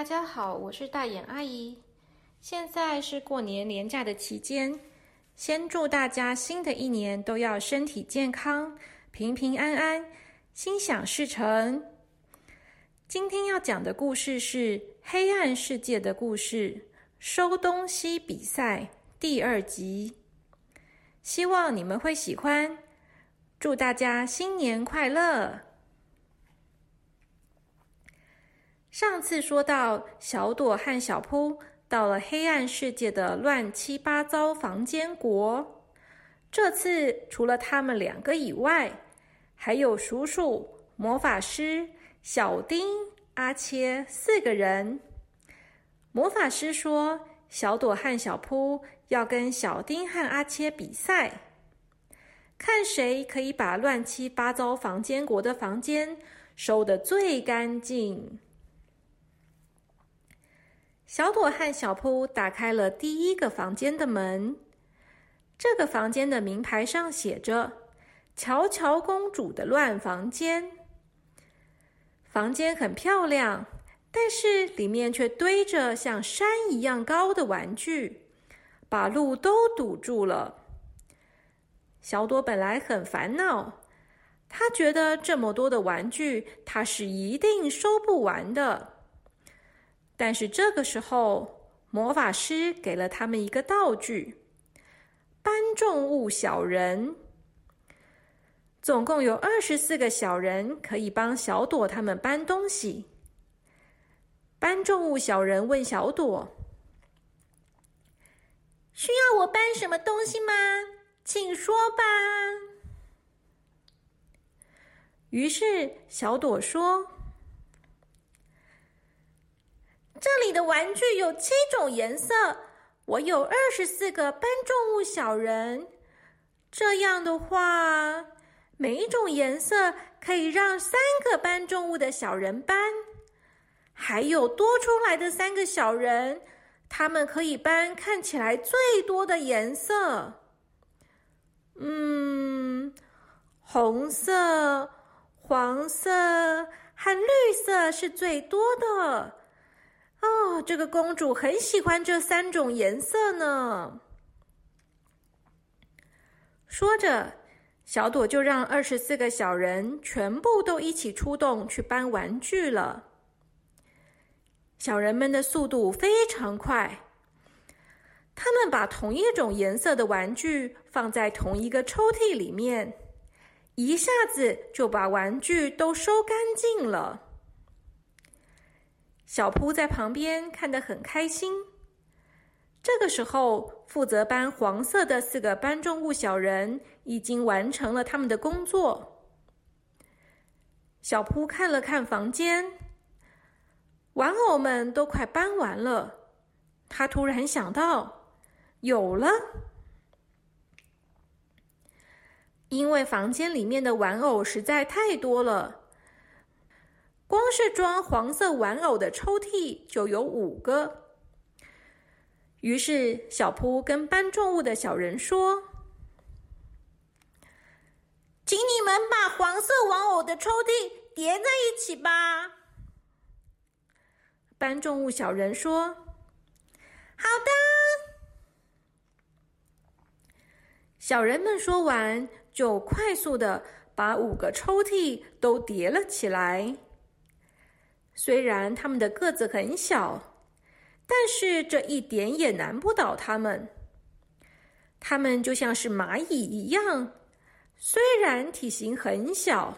大家好，我是大眼阿姨。现在是过年年假的期间，先祝大家新的一年都要身体健康、平平安安、心想事成。今天要讲的故事是《黑暗世界的故事》收东西比赛第二集，希望你们会喜欢。祝大家新年快乐！上次说到，小朵和小扑到了黑暗世界的乱七八糟房间国。这次除了他们两个以外，还有叔叔、魔法师、小丁、阿切四个人。魔法师说，小朵和小扑要跟小丁和阿切比赛，看谁可以把乱七八糟房间国的房间收得最干净。小朵和小扑打开了第一个房间的门。这个房间的名牌上写着“乔乔公主的乱房间”。房间很漂亮，但是里面却堆着像山一样高的玩具，把路都堵住了。小朵本来很烦恼，她觉得这么多的玩具，她是一定收不完的。但是这个时候，魔法师给了他们一个道具——搬重物小人。总共有二十四个小人可以帮小朵他们搬东西。搬重物小人问小朵：“需要我搬什么东西吗？请说吧。”于是小朵说。这里的玩具有七种颜色，我有二十四个搬重物小人。这样的话，每一种颜色可以让三个搬重物的小人搬，还有多出来的三个小人，他们可以搬看起来最多的颜色。嗯，红色、黄色和绿色是最多的。哦，这个公主很喜欢这三种颜色呢。说着，小朵就让二十四个小人全部都一起出动去搬玩具了。小人们的速度非常快，他们把同一种颜色的玩具放在同一个抽屉里面，一下子就把玩具都收干净了。小扑在旁边看得很开心。这个时候，负责搬黄色的四个搬重物小人已经完成了他们的工作。小扑看了看房间，玩偶们都快搬完了。他突然想到，有了，因为房间里面的玩偶实在太多了。光是装黄色玩偶的抽屉就有五个。于是小扑跟搬重物的小人说：“请你们把黄色玩偶的抽屉叠在一起吧。”搬重物小人说：“好的。”小人们说完，就快速的把五个抽屉都叠了起来。虽然他们的个子很小，但是这一点也难不倒他们。他们就像是蚂蚁一样，虽然体型很小，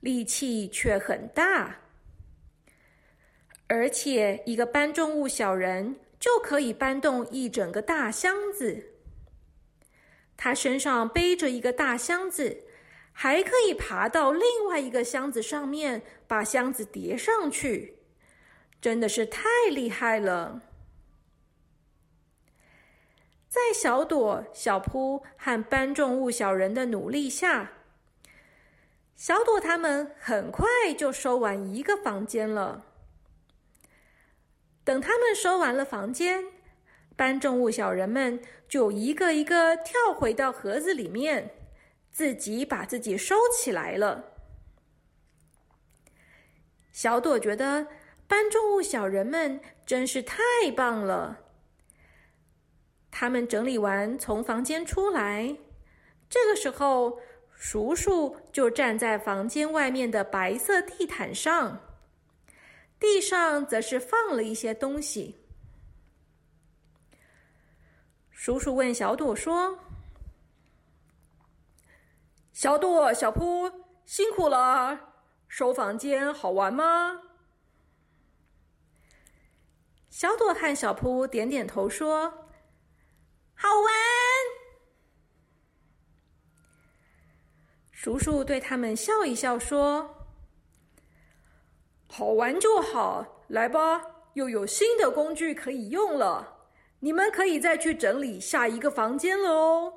力气却很大。而且一个搬重物小人就可以搬动一整个大箱子。他身上背着一个大箱子。还可以爬到另外一个箱子上面，把箱子叠上去，真的是太厉害了！在小朵、小扑和搬重物小人的努力下，小朵他们很快就收完一个房间了。等他们收完了房间，搬重物小人们就一个一个跳回到盒子里面。自己把自己收起来了。小朵觉得搬重物小人们真是太棒了。他们整理完，从房间出来。这个时候，叔叔就站在房间外面的白色地毯上，地上则是放了一些东西。叔叔问小朵说：“小朵、小扑，辛苦了，收房间好玩吗？”小朵和小扑点点头说。好玩！叔叔对他们笑一笑，说：“好玩就好，来吧，又有新的工具可以用了。你们可以再去整理下一个房间了哦。”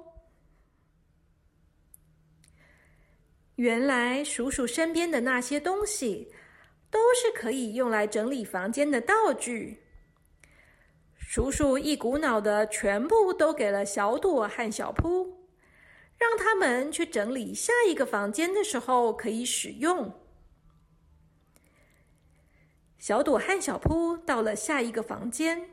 原来，叔叔身边的那些东西，都是可以用来整理房间的道具。叔叔一股脑的全部都给了小朵和小扑，让他们去整理下一个房间的时候可以使用。小朵和小扑到了下一个房间，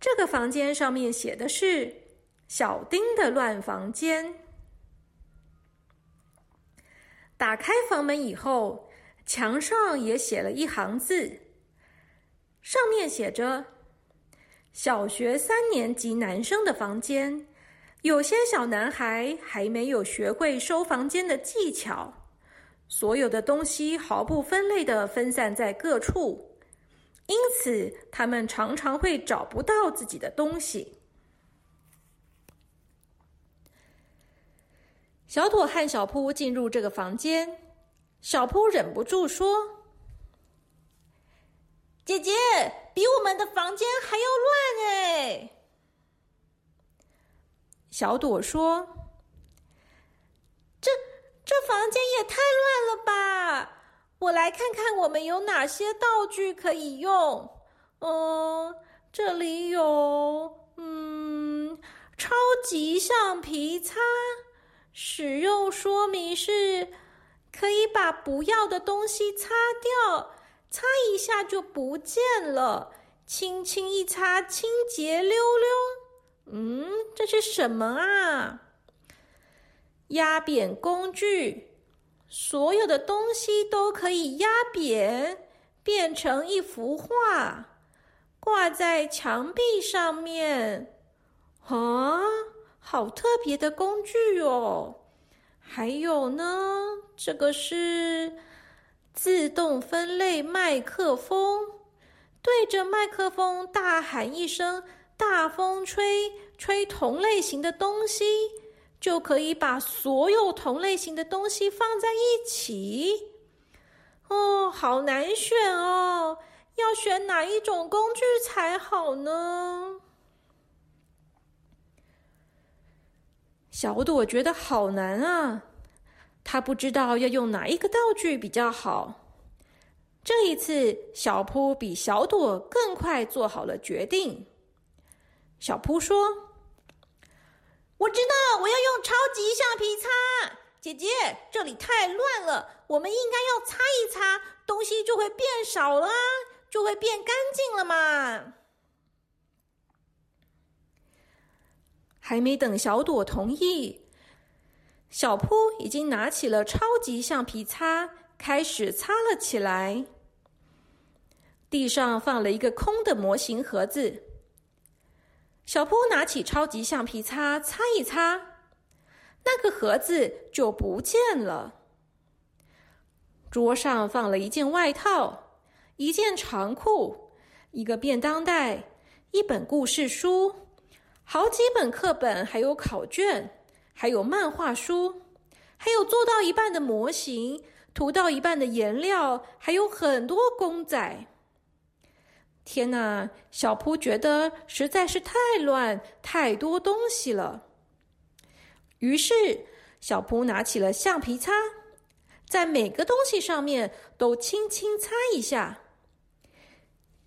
这个房间上面写的是“小丁的乱房间”。打开房门以后，墙上也写了一行字，上面写着。小学三年级男生的房间，有些小男孩还没有学会收房间的技巧，所有的东西毫不分类的分散在各处，因此他们常常会找不到自己的东西。小朵和小扑进入这个房间，小扑忍不住说。姐姐，比我们的房间还要乱哎！小朵说：“这这房间也太乱了吧！我来看看我们有哪些道具可以用。嗯，这里有嗯，超级橡皮擦，使用说明是可以把不要的东西擦掉。”擦一下就不见了，轻轻一擦，清洁溜溜。嗯，这是什么啊？压扁工具，所有的东西都可以压扁，变成一幅画，挂在墙壁上面。啊，好特别的工具哦！还有呢，这个是。自动分类麦克风，对着麦克风大喊一声“大风吹”，吹同类型的东西，就可以把所有同类型的东西放在一起。哦，好难选哦，要选哪一种工具才好呢？小朵觉得好难啊。他不知道要用哪一个道具比较好。这一次，小扑比小朵更快做好了决定。小扑说：“我知道，我要用超级橡皮擦。姐姐，这里太乱了，我们应该要擦一擦，东西就会变少了，就会变干净了嘛。”还没等小朵同意。小扑已经拿起了超级橡皮擦，开始擦了起来。地上放了一个空的模型盒子。小扑拿起超级橡皮擦擦一擦，那个盒子就不见了。桌上放了一件外套、一件长裤、一个便当袋、一本故事书、好几本课本，还有考卷。还有漫画书，还有做到一半的模型，涂到一半的颜料，还有很多公仔。天哪，小扑觉得实在是太乱，太多东西了。于是，小扑拿起了橡皮擦，在每个东西上面都轻轻擦一下。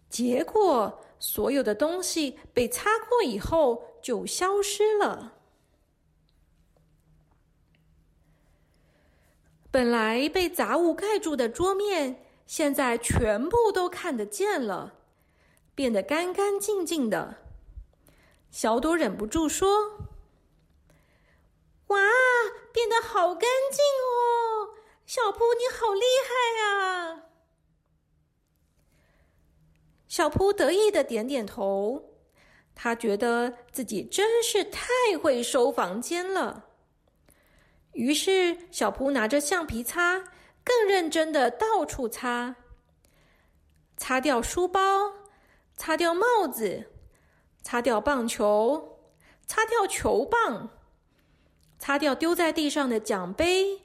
结果，所有的东西被擦过以后就消失了。本来被杂物盖住的桌面，现在全部都看得见了，变得干干净净的。小朵忍不住说：“哇，变得好干净哦！小扑，你好厉害啊！”小扑得意的点点头，他觉得自己真是太会收房间了。于是，小仆拿着橡皮擦，更认真的到处擦，擦掉书包，擦掉帽子，擦掉棒球，擦掉球棒，擦掉丢在地上的奖杯、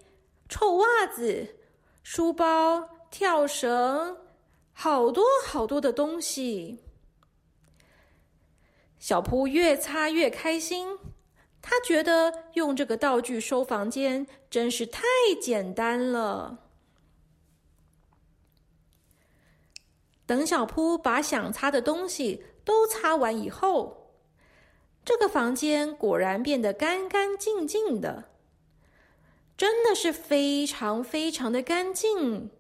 臭袜子、书包、跳绳。好多好多的东西，小扑越擦越开心。他觉得用这个道具收房间真是太简单了。等小扑把想擦的东西都擦完以后，这个房间果然变得干干净净的，真的是非常非常的干净。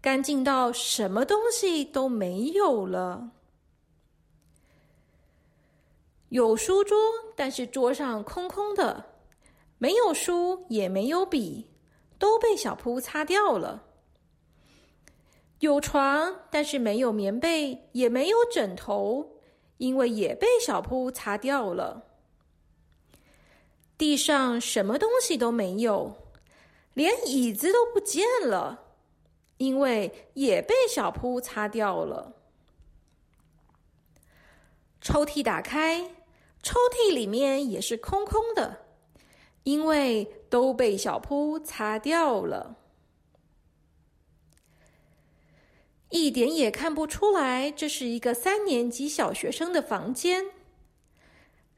干净到什么东西都没有了，有书桌，但是桌上空空的，没有书也没有笔，都被小铺擦掉了。有床，但是没有棉被，也没有枕头，因为也被小铺擦掉了。地上什么东西都没有，连椅子都不见了。因为也被小铺擦掉了。抽屉打开，抽屉里面也是空空的，因为都被小扑擦掉了。一点也看不出来，这是一个三年级小学生的房间，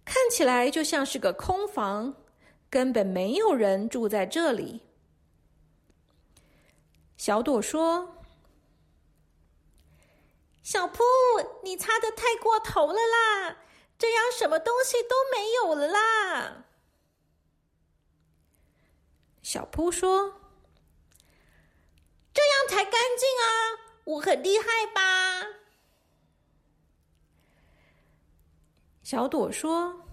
看起来就像是个空房，根本没有人住在这里。小朵说：“小扑，你擦的太过头了啦，这样什么东西都没有了啦。”小扑说：“这样才干净啊，我很厉害吧？”小朵说：“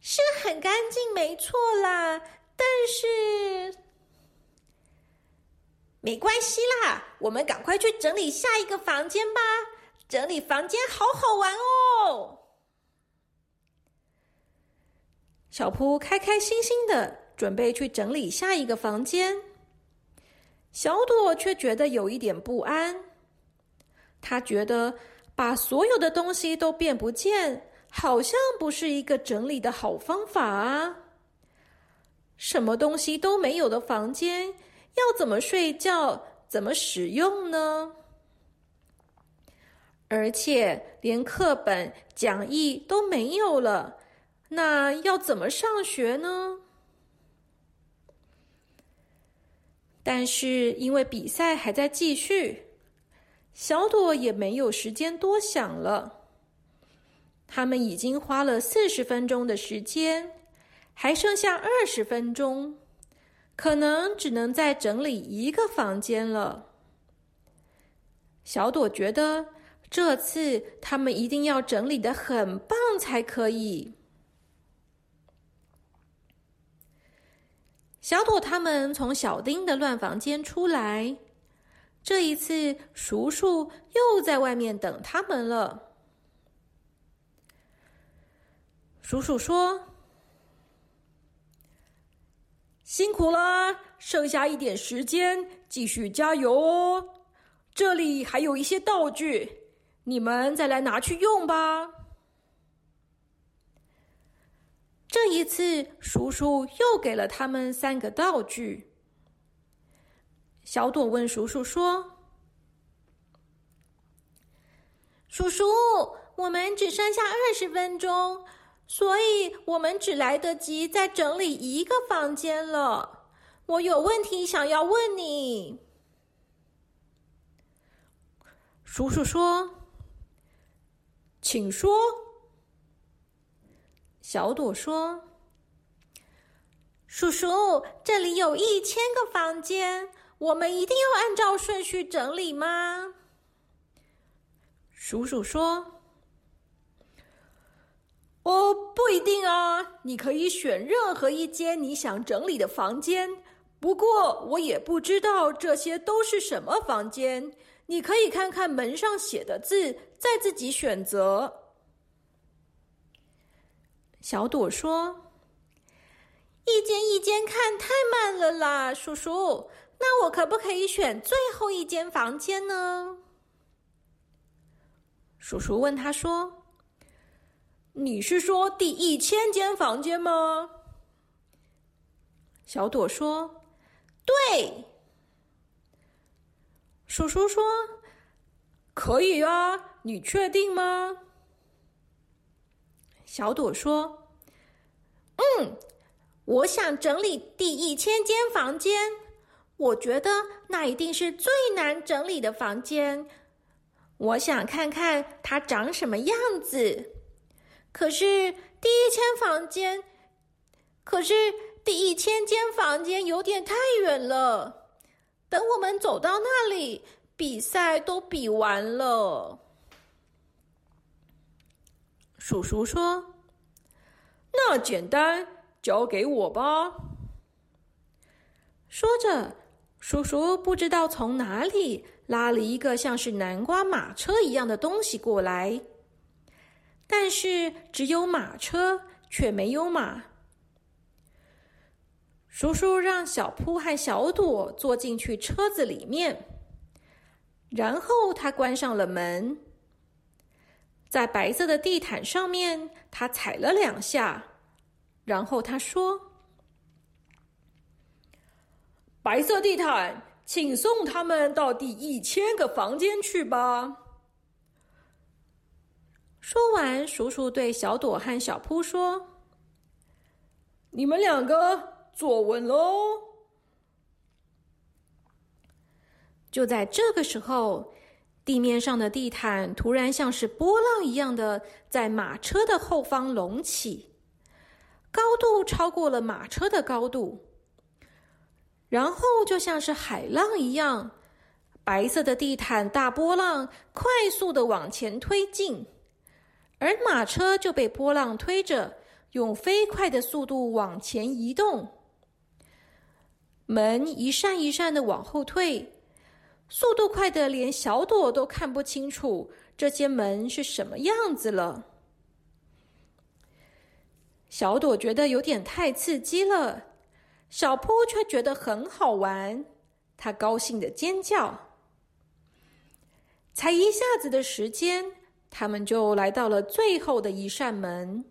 是很干净，没错啦，但是……”没关系啦，我们赶快去整理下一个房间吧。整理房间好好玩哦！小扑开开心心的准备去整理下一个房间，小朵却觉得有一点不安。他觉得把所有的东西都变不见，好像不是一个整理的好方法啊！什么东西都没有的房间。要怎么睡觉？怎么使用呢？而且连课本、讲义都没有了，那要怎么上学呢？但是因为比赛还在继续，小朵也没有时间多想了。他们已经花了四十分钟的时间，还剩下二十分钟。可能只能再整理一个房间了。小朵觉得这次他们一定要整理的很棒才可以。小朵他们从小丁的乱房间出来，这一次叔叔又在外面等他们了。叔叔说。辛苦了，剩下一点时间，继续加油哦！这里还有一些道具，你们再来拿去用吧。这一次，叔叔又给了他们三个道具。小朵问叔叔说：“叔叔，我们只剩下二十分钟。”所以我们只来得及再整理一个房间了。我有问题想要问你，叔叔说：“请说。”小朵说：“叔叔，这里有一千个房间，我们一定要按照顺序整理吗？叔叔说：“哦，不一定啊，你可以选任何一间你想整理的房间。不过我也不知道这些都是什么房间，你可以看看门上写的字，再自己选择。”小朵说：“一间一间看太慢了啦，叔叔。那我可不可以选最后一间房间呢？”叔叔问他说：“你是说第一千间房间吗？”小朵说：“对。”叔叔说：“可以啊，你确定吗？”小朵说：“嗯，我想整理第一千间房间。我觉得那一定是最难整理的房间。我想看看它长什么样子。可是第一千房间，可是第一千间房间有点太远了。等我们走到那里，比赛都比完了。”叔叔说：“那简单，交给我吧。”说着，叔叔不知道从哪里拉了一个像是南瓜马车一样的东西过来，但是只有马车，却没有马。叔叔让小扑和小朵坐进去车子里面，然后他关上了门。在白色的地毯上面，他踩了两下，然后他说：“白色地毯，请送他们到第一千个房间去吧。”说完，叔叔对小朵和小扑说：“你们两个坐稳喽。”就在这个时候。地面上的地毯突然像是波浪一样的在马车的后方隆起，高度超过了马车的高度，然后就像是海浪一样，白色的地毯大波浪快速的往前推进，而马车就被波浪推着，用飞快的速度往前移动，门一扇一扇的往后退。速度快的连小朵都看不清楚这些门是什么样子了。小朵觉得有点太刺激了，小扑却觉得很好玩，他高兴的尖叫。才一下子的时间，他们就来到了最后的一扇门。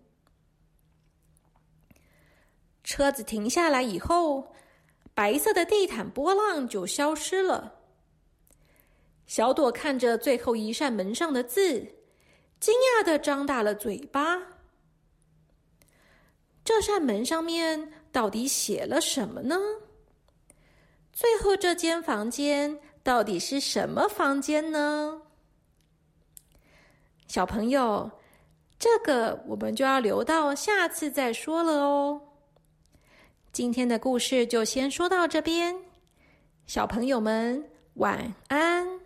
车子停下来以后，白色的地毯波浪就消失了。小朵看着最后一扇门上的字，惊讶的张大了嘴巴。这扇门上面到底写了什么呢？最后这间房间到底是什么房间呢？小朋友，这个我们就要留到下次再说了哦。今天的故事就先说到这边，小朋友们晚安。